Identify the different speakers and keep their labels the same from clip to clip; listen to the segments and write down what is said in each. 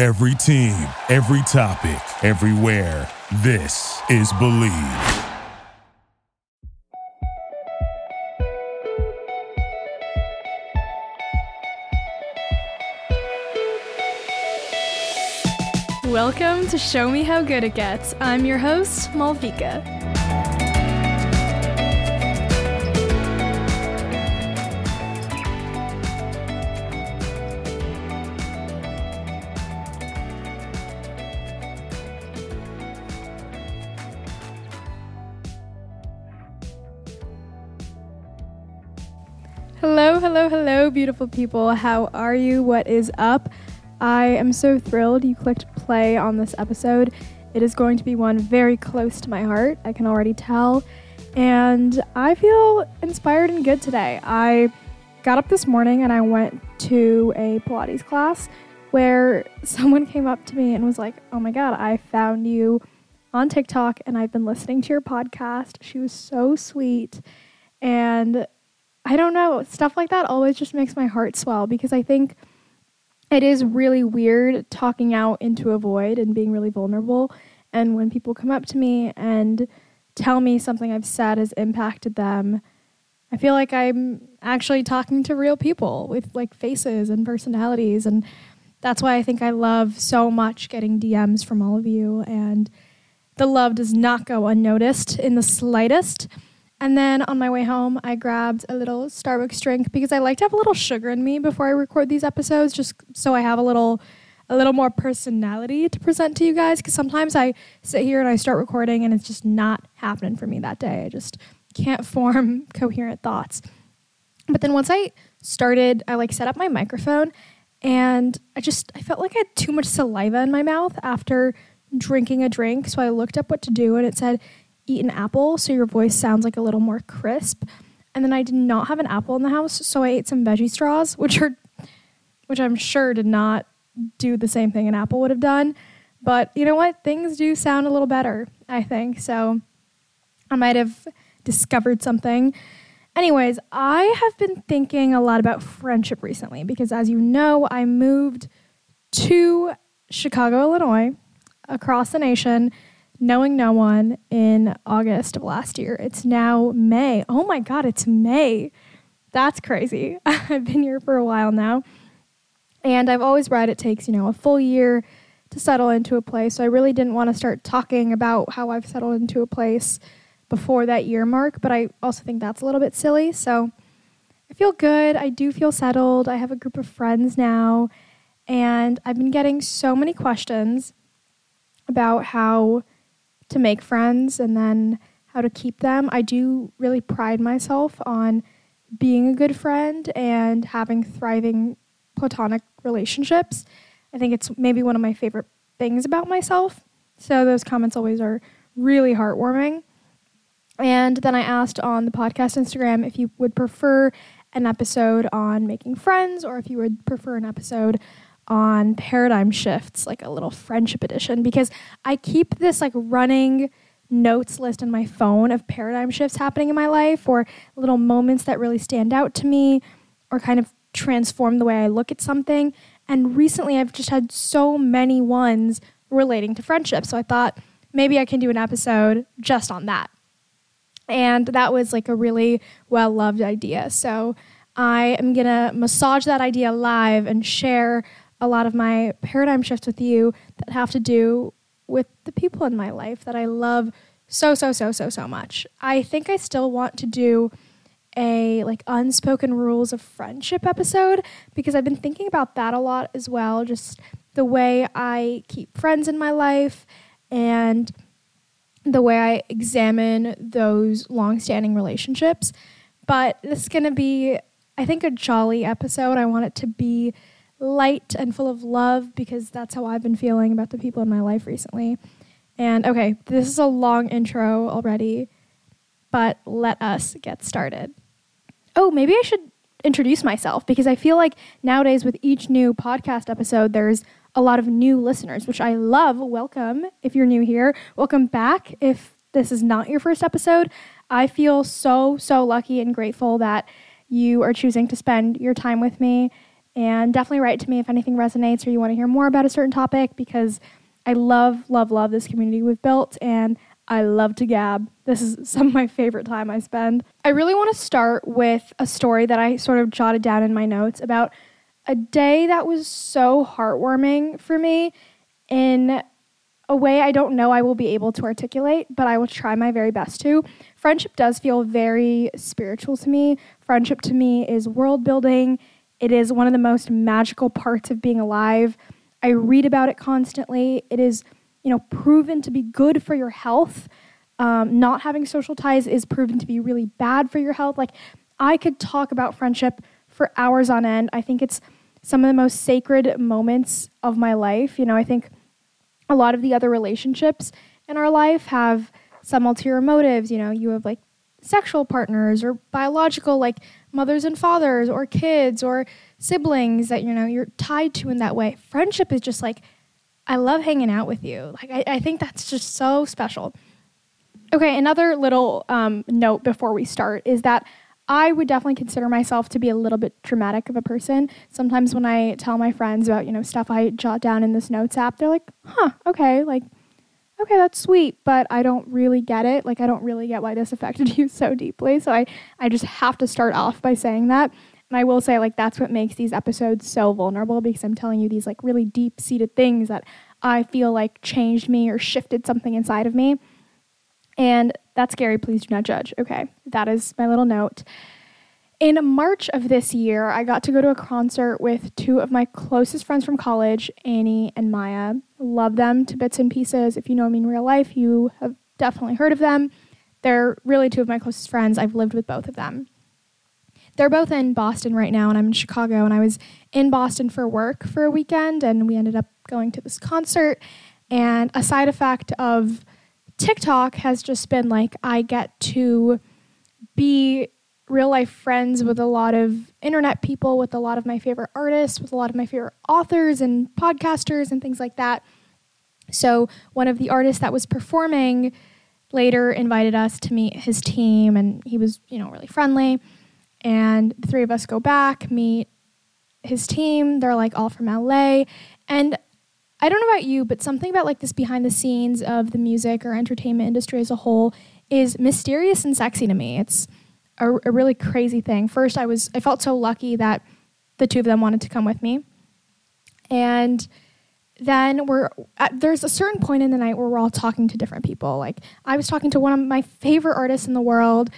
Speaker 1: Every team, every topic, everywhere. This is Bleav.
Speaker 2: Welcome to Show Me How Good It Gets. I'm your host, Maalvika. Hello, hello, hello, beautiful people. How are you? What is up? I am so thrilled you clicked play on this episode. It is going to be one very close to my heart, I can already tell. And I feel inspired and good today. I got up this morning and I went to a Pilates class where someone came up to me and was like, Oh my God, I found you on TikTok and I've been listening to your podcast. She was so sweet. And I don't know, stuff like that always just makes my heart swell because I think it is really weird talking out into a void and being really vulnerable. And when people come up to me and tell me something I've said has impacted them, I feel like I'm actually talking to real people with like faces and personalities. And that's why I think I love so much getting DMs from all of you. And the love does not go unnoticed in the slightest. And then on my way home, I grabbed a little Starbucks drink because I like to have a little sugar in me before I record these episodes, just so I have a little a little more personality to present to you guys because sometimes I sit here and I start recording and it's just not happening for me that day. I just can't form coherent thoughts. But then once I started, I like set up my microphone and I just I felt like I had too much saliva in my mouth after drinking a drink. So I looked up what to do and it said eat an apple so your voice sounds like a little more crisp. And then I did not have an apple in the house, so I ate some veggie straws, which are which I'm sure did not do the same thing an apple would have done. But you know what? Things do sound a little better, I think. So I might have discovered something. Anyways, I have been thinking a lot about friendship recently because as you know, I moved to Chicago, Illinois, across the nation knowing no one in August of last year. It's now May. Oh my God, it's May. That's crazy. I've been here for a while now. And I've always read it takes, you know, a full year to settle into a place. So I really didn't want to start talking about how I've settled into a place before that year mark, but I also think that's a little bit silly. So I feel good. I do feel settled. I have a group of friends now, and I've been getting so many questions about how to make friends and then how to keep them. I do really pride myself on being a good friend and having thriving platonic relationships. I think it's maybe one of my favorite things about myself. So those comments always are really heartwarming. And then I asked on the podcast Instagram if you would prefer an episode on making friends or if you would prefer an episode on paradigm shifts, like a little friendship edition, because I keep this like running notes list in my phone of paradigm shifts happening in my life or little moments that really stand out to me or kind of transform the way I look at something. And recently I've just had so many ones relating to friendship. So I thought maybe I can do an episode just on that. And that was like a really well loved idea. So I am going to massage that idea live and share a lot of my paradigm shifts with you that have to do with the people in my life that I love so so so so so much. I think I still want to do a like unspoken rules of friendship episode because I've been thinking about that a lot as well, just the way I keep friends in my life and the way I examine those long-standing relationships. But this is going to be I think a jolly episode. I want it to be light and full of love because that's how I've been feeling about the people in my life recently. And okay, this is a long intro already, but let us get started. Oh, maybe I should introduce myself because I feel like nowadays with each new podcast episode, there's a lot of new listeners, which I love. Welcome if you're new here. Welcome back if this is not your first episode. I feel so, so lucky and grateful that you are choosing to spend your time with me and definitely write to me if anything resonates or you want to hear more about a certain topic because I love, love, love this community we've built and I love to gab. This is some of my favorite time I spend. I really want to start with a story that I sort of jotted down in my notes about a day that was so heartwarming for me in a way I don't know I will be able to articulate, but I will try my very best to. Friendship does feel very spiritual to me. Friendship to me is world building it is one of the most magical parts of being alive. I read about it constantly. It is, you know, proven to be good for your health. Um, not having social ties is proven to be really bad for your health. Like, I could talk about friendship for hours on end. I think it's some of the most sacred moments of my life. You know, I think a lot of the other relationships in our life have some ulterior motives. You know, you have like sexual partners or biological, like mothers and fathers or kids or siblings that you know you're tied to in that way. Friendship is just like i love hanging out with you. Like i, I think that's just so special. Okay another little um, note before we start is that i would definitely consider myself to be a little bit dramatic of a person. Sometimes when i tell my friends about you know stuff i jot down in this notes app they're like huh okay like okay, that's sweet, but I don't really get it. Like, I don't really get why this affected you so deeply. So I, I just have to start off by saying that. And I will say, like, that's what makes these episodes so vulnerable because I'm telling you these, like, really deep seated things that I feel like changed me or shifted something inside of me. And that's scary. Please do not judge. Okay. That is my little note. In March of this year, I got to go to a concert with two of my closest friends from college, Annie and Maya. Love them to bits and pieces. If you know me in real life, you have definitely heard of them. They're really two of my closest friends. I've lived with both of them. They're both in Boston right now, and I'm in Chicago. And I was in Boston for work for a weekend, and we ended up going to this concert. And a side effect of TikTok has just been like I get to be real life friends with a lot of internet people, with a lot of my favorite artists, with a lot of my favorite authors and podcasters and things like that. So, one of the artists that was performing later invited us to meet his team, and he was, you know, really friendly. And the three of us go back, meet his team. They're like all from LA. And I don't know about you, but something about like this behind the scenes of the music or entertainment industry as a whole is mysterious and sexy to me. It's a, a really crazy thing. First, I was I felt so lucky that the two of them wanted to come with me, and then we're at, there's a certain point in the night where we're all talking to different people. Like I was talking to one of my favorite artists in the world.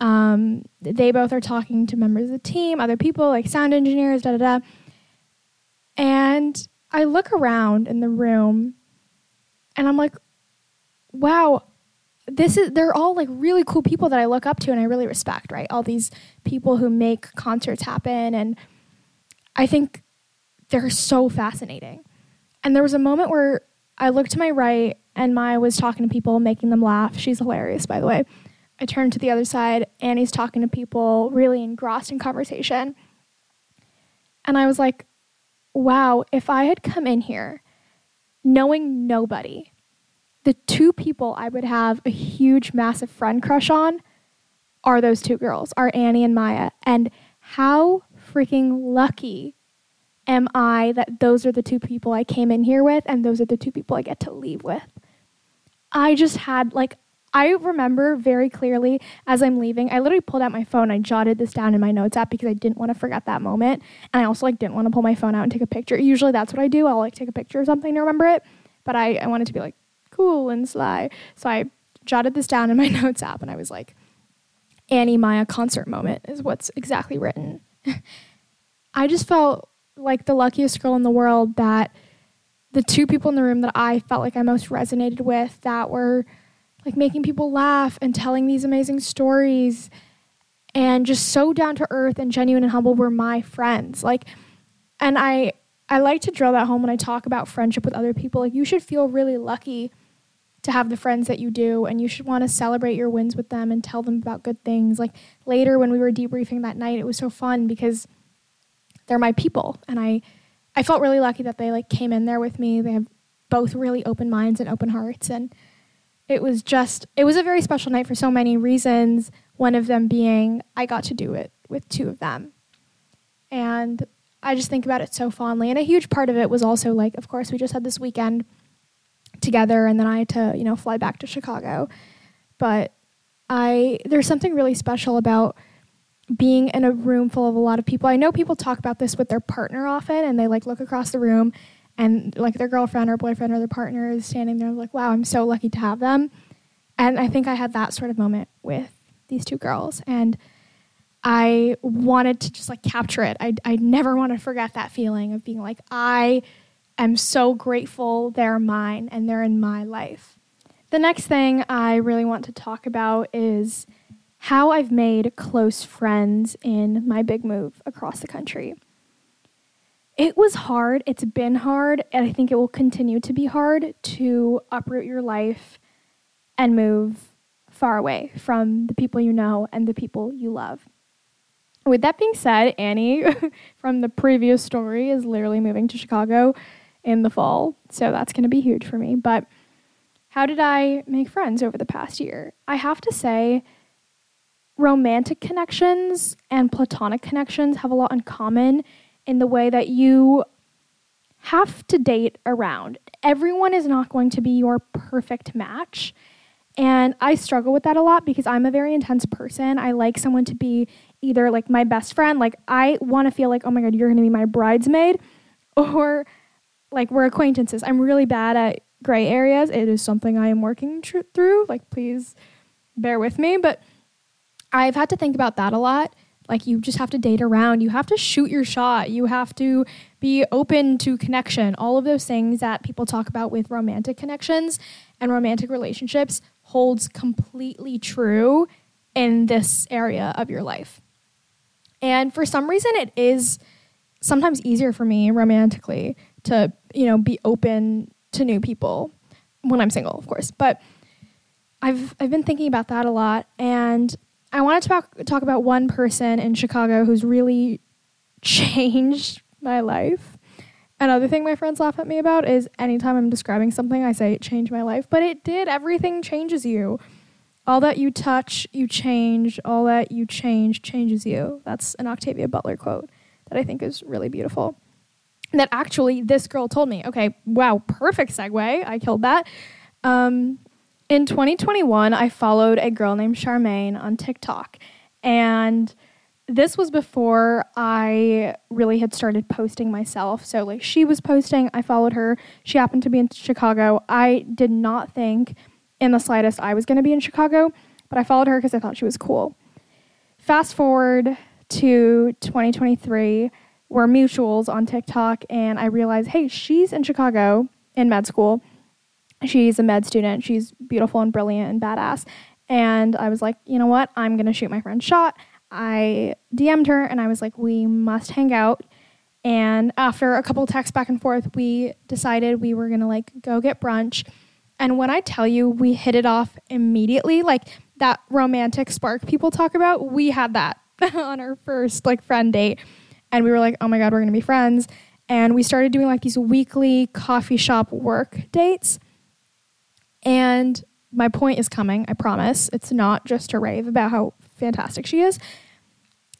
Speaker 2: Um, they both are talking to members of the team, other people like sound engineers, da da da. And I look around in the room, and I'm like, wow, this is they're all like really cool people that I look up to and I really respect, right? All these people who make concerts happen and I think they're so fascinating. And there was a moment where I looked to my right and Maya was talking to people, making them laugh. She's hilarious, by the way. I turned to the other side, Annie's talking to people, really engrossed in conversation. And I was like, wow, if I had come in here knowing nobody, the two people I would have a huge, massive friend crush on are those two girls, are Annie and Maya. And how freaking lucky am I that those are the two people I came in here with and those are the two people I get to leave with? I just had like I remember very clearly as I'm leaving, I literally pulled out my phone. I jotted this down in my notes app because I didn't want to forget that moment. And I also like didn't want to pull my phone out and take a picture. Usually that's what I do. I'll like take a picture or something to remember it. But I, I wanted to be like cool and sly. So I jotted this down in my notes app and I was like, Annie Maya concert moment is what's exactly written. I just felt like the luckiest girl in the world that the two people in the room that I felt like I most resonated with that were like making people laugh and telling these amazing stories and just so down to earth and genuine and humble were my friends. Like and I I like to drill that home when I talk about friendship with other people. Like you should feel really lucky to have the friends that you do and you should want to celebrate your wins with them and tell them about good things. Like later when we were debriefing that night, it was so fun because they're my people and I I felt really lucky that they like came in there with me. They have both really open minds and open hearts and it was just it was a very special night for so many reasons. One of them being I got to do it with two of them. And I just think about it so fondly. And a huge part of it was also like, of course, we just had this weekend together and then I had to, you know, fly back to Chicago. But I there's something really special about being in a room full of a lot of people. I know people talk about this with their partner often and they like look across the room and like their girlfriend or boyfriend or their partner is standing there like, wow, I'm so lucky to have them. And I think I had that sort of moment with these two girls. And I wanted to just like capture it. I, I never want to forget that feeling of being like, I am so grateful they're mine and they're in my life. The next thing I really want to talk about is how I've made close friends in my big move across the country. It was hard, it's been hard, and I think it will continue to be hard to uproot your life and move far away from the people you know and the people you love. With that being said, Annie from the previous story is literally moving to Chicago in the fall, so that's going to be huge for me. But how did I make friends over the past year? I have to say, romantic connections and platonic connections have a lot in common in the way that you have to date around. Everyone is not going to be your perfect match. And I struggle with that a lot because I'm a very intense person. I like someone to be either like my best friend, like I want to feel like, oh my God, you're going to be my bridesmaid, or like we're acquaintances. I'm really bad at gray areas. It is something I am working tr- through. Like, please bear with me. But I've had to think about that a lot. Like, you just have to date around. You have to shoot your shot. You have to be open to connection. All of those things that people talk about with romantic connections and romantic relationships holds completely true in this area of your life. And for some reason, it is sometimes easier for me romantically to, you know, be open to new people when I'm single, of course. But I've I've been thinking about that a lot and I want to talk talk about one person in Chicago who's really changed my life. Another thing my friends laugh at me about is anytime I'm describing something, I say it changed my life, but it did. Everything changes you. All that you touch, you change. All that you change changes you. That's an Octavia Butler quote that I think is really beautiful. That actually this girl told me. Okay, wow, perfect segue. I killed that. Um, in 2021, I followed a girl named Charmaine on TikTok. And this was before I really had started posting myself. So, like, she was posting, I followed her. She happened to be in Chicago. I did not think in the slightest I was going to be in Chicago, but I followed her because I thought she was cool. Fast forward to 2023, we're mutuals on TikTok, and I realized, hey, she's in Chicago in med school She's a med student. She's beautiful and brilliant and badass. And I was like, you know what? I'm going to shoot my friend's shot. I DM'd her and I was like, we must hang out. And after a couple texts back and forth, we decided we were going to like go get brunch. And when I tell you we hit it off immediately, like that romantic spark people talk about, we had that on our first like friend date. And we were like, oh my God, we're going to be friends. And we started doing like these weekly coffee shop work dates. And my point is coming, I promise. It's not just to rave about how fantastic she is.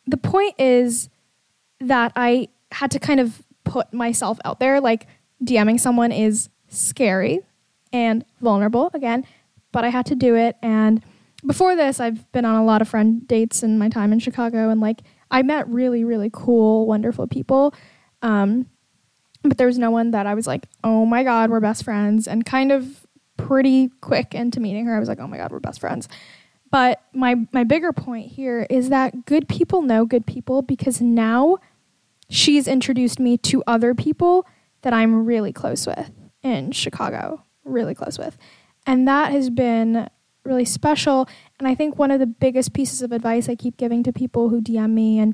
Speaker 2: The point is that I had to kind of put myself out there. Like, DMing someone is scary and vulnerable, again, but I had to do it. And before this, I've been on a lot of friend dates in my time in Chicago, and like I met really, really cool, wonderful people. Um, but there was no one that I was like, oh my God, we're best friends. And kind of pretty quick into meeting her, I was like, oh my God, we're best friends. But my, my bigger point here is that good people know good people because now she's introduced me to other people that I'm really close with in Chicago, really close with. And that has been really special. And I think one of the biggest pieces of advice I keep giving to people who DM me and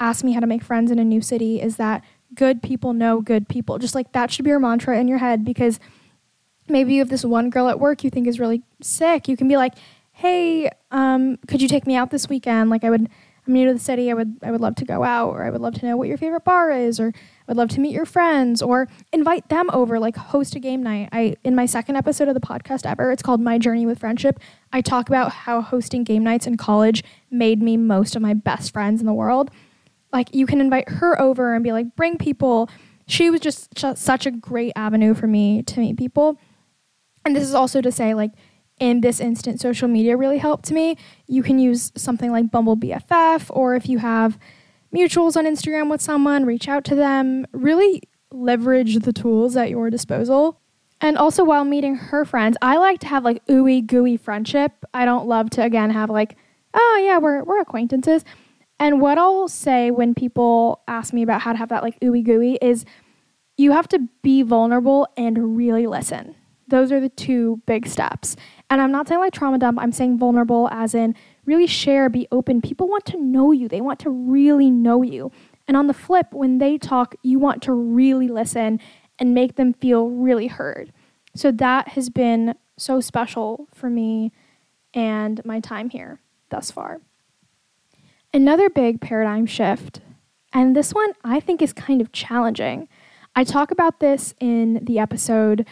Speaker 2: ask me how to make friends in a new city is that good people know good people. Just like that should be your mantra in your head because maybe you have this one girl at work you think is really sick. You can be like, hey, um, could you take me out this weekend? Like I would I'm new to the city. I would I would love to go out, or I would love to know what your favorite bar is, or I would love to meet your friends, or invite them over, like host a game night. I in my second episode of the podcast ever, it's called My Journey with Friendship. I talk about how hosting game nights in college made me most of my best friends in the world. Like you can invite her over and be like, bring people. She was just such a great avenue for me to meet people. And this is also to say, like, in this instant, social media really helped me. You can use something like Bumble BFF, or if you have mutuals on Instagram with someone, reach out to them. Really leverage the tools at your disposal. And also, while meeting her friends, I like to have like ooey gooey friendship. I don't love to again have like, oh yeah, we're we're acquaintances. And what I'll say when people ask me about how to have that like ooey gooey is, you have to be vulnerable and really listen. Those are the two big steps. And I'm not saying like trauma dump, I'm saying vulnerable as in really share, be open. People want to know you, they want to really know you. And on the flip, when they talk, you want to really listen and make them feel really heard. So that has been so special for me and my time here thus far. Another big paradigm shift, and this one I think is kind of challenging. I talk about this in the episode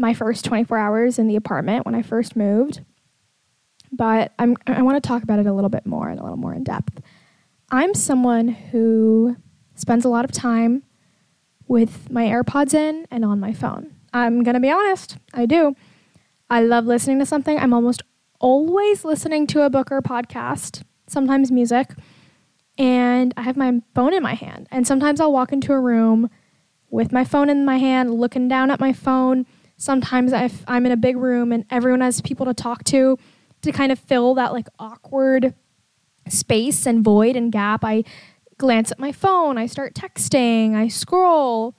Speaker 2: my first 24 hours in the apartment when I first moved. But I'm, I want to talk about it a little bit more and a little more in depth. I'm someone who spends a lot of time with my AirPods in and on my phone. I'm going to be honest, I do. I love listening to something. I'm almost always listening to a book or a podcast, sometimes music, and I have my phone in my hand. And sometimes I'll walk into a room with my phone in my hand, looking down at my phone sometimes if I'm in a big room and everyone has people to talk to to kind of fill that like awkward space and void and gap, I glance at my phone, I start texting, I scroll.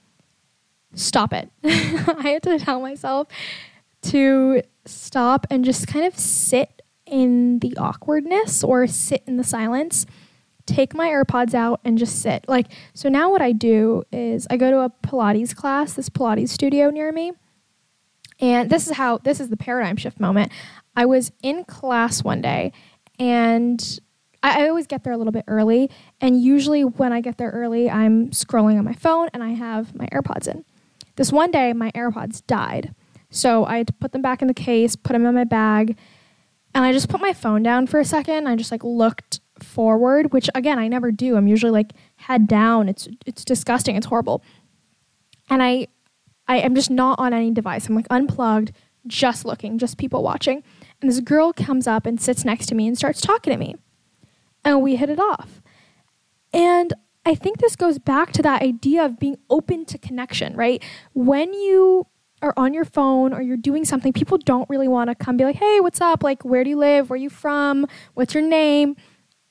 Speaker 2: Stop it. I had to tell myself to stop and just kind of sit in the awkwardness or sit in the silence take my AirPods out and just sit. Like, so now what I do is I go to a Pilates class, this Pilates studio near me, and this is how this is the paradigm shift moment. I was in class one day and I, I, always get there a little bit early. And usually when I get there early, I'm scrolling on my phone and I have my AirPods in. This one day, my AirPods died. So I had to put them back in the case, put them in my bag, and I just put my phone down for a second. I just like looked forward, which again I never do. I'm usually like head down. It's it's disgusting. It's horrible. And I I am just not on any device. I'm like unplugged, just looking, just people watching. And this girl comes up and sits next to me and starts talking to me. And we hit it off. And I think this goes back to that idea of being open to connection, right? When you are on your phone or you're doing something, people don't really want to come be like, hey, what's up? Like, where do you live? Where are you from? What's your name?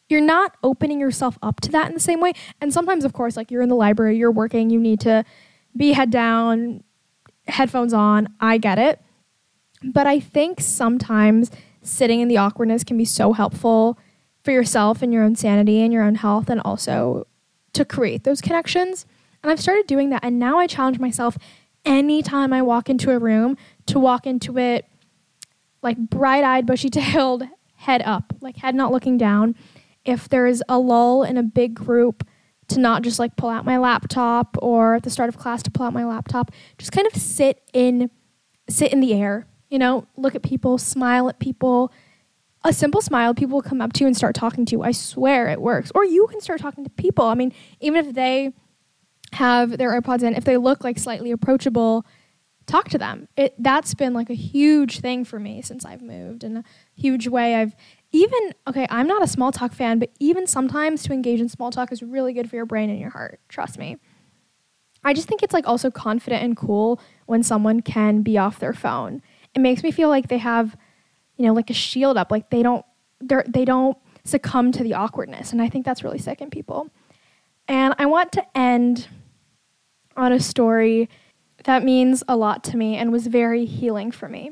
Speaker 2: You're not opening yourself up to that in the same way. And sometimes, of course, like you're in the library, you're working, you need to be head down, headphones on. I get it. But I think sometimes sitting in the awkwardness can be so helpful for yourself and your own sanity and your own health, and also to create those connections. And I've started doing that. And now I challenge myself anytime I walk into a room to walk into it like bright eyed, bushy tailed, head up, like head not looking down. If there's a lull in a big group, to not just like pull out my laptop or at the start of class to pull out my laptop. Just kind of sit in sit in the air you know? Look at people smile at people. A simple smile people will come up to you and start talking to you. I swear it works. Or you can start talking to people. I mean even if they have their airpods in if they look like slightly approachable talk to them. It that's been like a huge thing for me since I've moved in a huge way. I've even okay, I'm not a small talk fan, but even sometimes to engage in small talk is really good for your brain and your heart. Trust me. I just think it's like also confident and cool when someone can be off their phone. It makes me feel like they have, you know, like a shield up, like they don't they're they don't succumb to the awkwardness. And I think that's really sick in people. And I want to end on a story that means a lot to me and was very healing for me.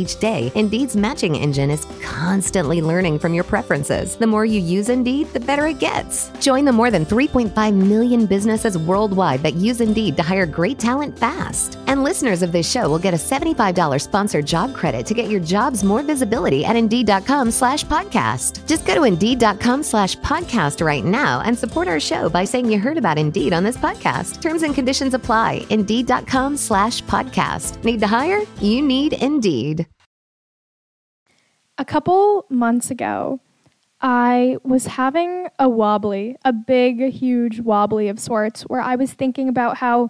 Speaker 3: each day, Indeed's matching engine is constantly learning from your preferences. The more you use Indeed, the better it gets. Join the more than 3.5 million businesses worldwide that use Indeed to hire great talent fast. And listeners of this show will get a $75 sponsored job credit to get your jobs more visibility at Indeed.com slash podcast. Just go to Indeed.com slash podcast right now and support our show by saying you heard about Indeed on this podcast. Terms and conditions apply. Indeed.com slash podcast. Need to hire? You need Indeed.
Speaker 2: A couple months ago, I was having a wobbly, a big, huge wobbly of sorts, where I was thinking about how,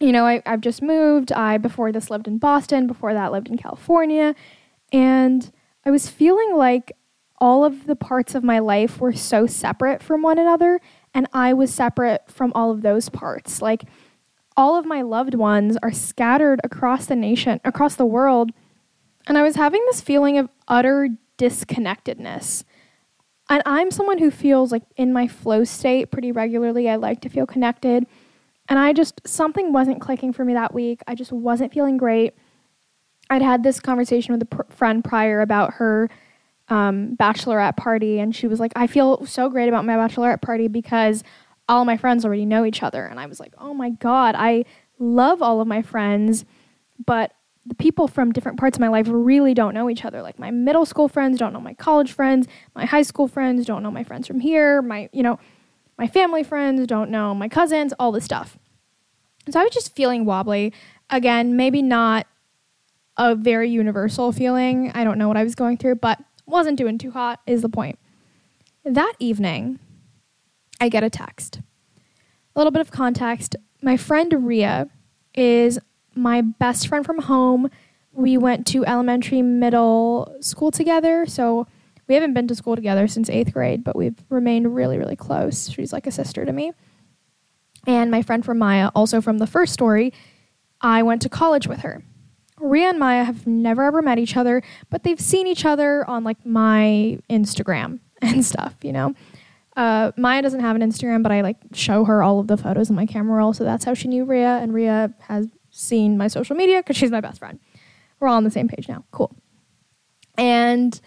Speaker 2: you know, I, I've just moved. I, before this, lived in Boston. Before that, lived in California. And I was feeling like all of the parts of my life were so separate from one another, and I was separate from all of those parts. Like, all of my loved ones are scattered across the nation, across the world and I was having this feeling of utter disconnectedness. And I'm someone who feels like in my flow state pretty regularly. I like to feel connected. And I just, something wasn't clicking for me that week. I just wasn't feeling great. I'd had this conversation with a pr- friend prior about her um, bachelorette party, and she was like, I feel so great about my bachelorette party because all my friends already know each other. And I was like, oh my God, I love all of my friends, but the people from different parts of my life really don't know each other. Like my middle school friends don't know my college friends, my high school friends don't know my friends from here, my, you know, my family friends don't know my cousins, all this stuff. So I was just feeling wobbly. Again, maybe not a very universal feeling. I don't know what I was going through, but wasn't doing too hot, is the point. That evening, I get a text. A little bit of context my friend Ria is my best friend from home. We went to elementary, middle school together. So we haven't been to school together since eighth grade, but we've remained really, really close. She's like a sister to me. And my friend from Maya, also from the first story, I went to college with her. Ria and Maya have never ever met each other, but they've seen each other on like my Instagram and stuff, you know. Uh, Maya doesn't have an Instagram, but I like show her all of the photos in my camera roll, so that's how she knew Ria. And Ria has seen my social media because she's my best friend. We're all on the same page now. Cool. And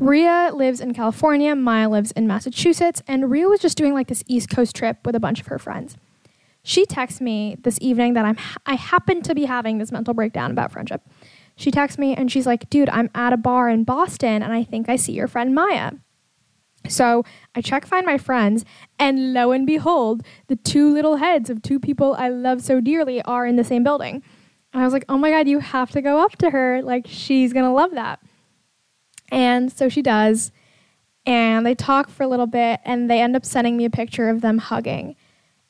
Speaker 2: Ria lives in California, Maya lives in Massachusetts, and Ria was just doing like this East Coast trip with a bunch of her friends. She texts me this evening that I'm I happen to be having this mental breakdown about friendship. She texts me and she's like, "Dude, I'm at a bar in Boston and I think I see your friend Maya." So I check find my friends, and lo and behold, the two little heads of two people I love so dearly are in the same building. And I was like, oh my God, you have to go up to her. Like, she's going to love that. And so she does. And they talk for a little bit, and they end up sending me a picture of them hugging.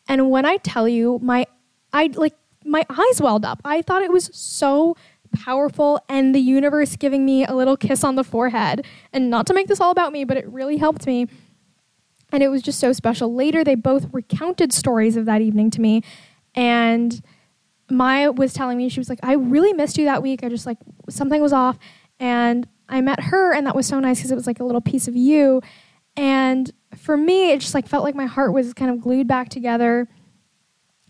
Speaker 2: And when I tell you, my, I like, my eyes welled up. I thought it was so powerful and the universe giving me a little kiss on the forehead. And not to make this all about me, but it really helped me. And it was just so special. Later, they both recounted stories of that evening to me. And Maya was telling me, she was like, I really missed you that week. I just like, something was off. And I met her, and that was so nice because it was like a little piece of you. And for me, it just like felt like my heart was kind of glued back together.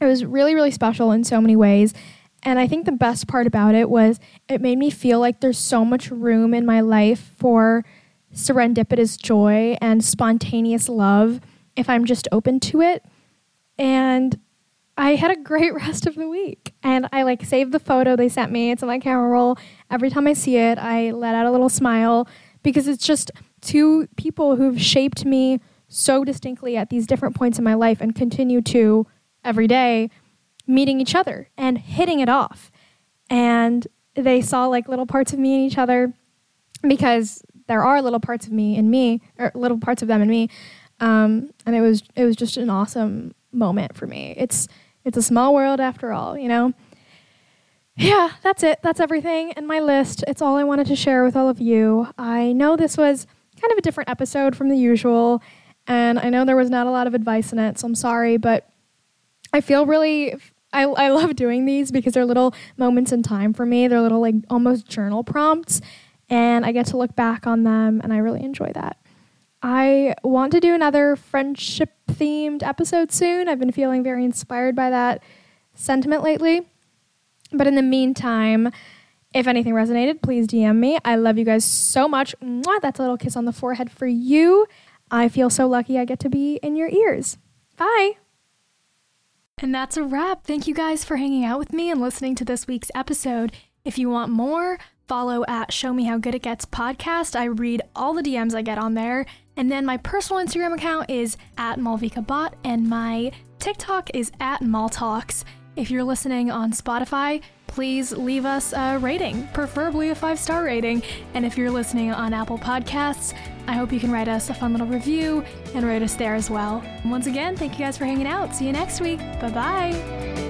Speaker 2: It was really, really special in so many ways. And I think the best part about it was it made me feel like there's so much room in my life for serendipitous joy and spontaneous love if I'm just open to it. And I had a great rest of the week. And I like saved the photo they sent me. It's on my camera roll. Every time I see it, I let out a little smile because it's just two people who've shaped me so distinctly at these different points in my life and continue to every day meeting each other and hitting it off. And they saw like little parts of me in each other because there are little parts of me in me or little parts of them in me. Um, and it was it was just an awesome moment for me. It's it's a small world after all, you know. Yeah, that's it. That's everything in my list. It's all I wanted to share with all of you. I know this was kind of a different episode from the usual, and I know there was not a lot of advice in it, so I'm sorry, but I feel really I, I love doing these because they're little moments in time for me. They're little like almost journal prompts and I get to look back on them and I really enjoy that. I want to do another friendship themed episode soon. I've been feeling very inspired by that sentiment lately. But in the meantime, if anything resonated, please DM me. I love you guys so much. Mwah, that's a little kiss on the forehead for you. I feel so lucky I get to be in your ears. Bye. And that's a wrap. Thank you guys for hanging out with me and listening to this week's episode. If you want more, follow at Show Me How Good It Gets podcast. I read all the DMs I get on there. And then my personal Instagram account is at Maalvika Bhat, and my TikTok is at Maaltoks. If you're listening on Spotify, please leave us a rating, preferably a five star rating. And if you're listening on Apple Podcasts, I hope you can write us a fun little review and rate us there as well. Once again, thank you guys for hanging out. See you next week. Bye bye.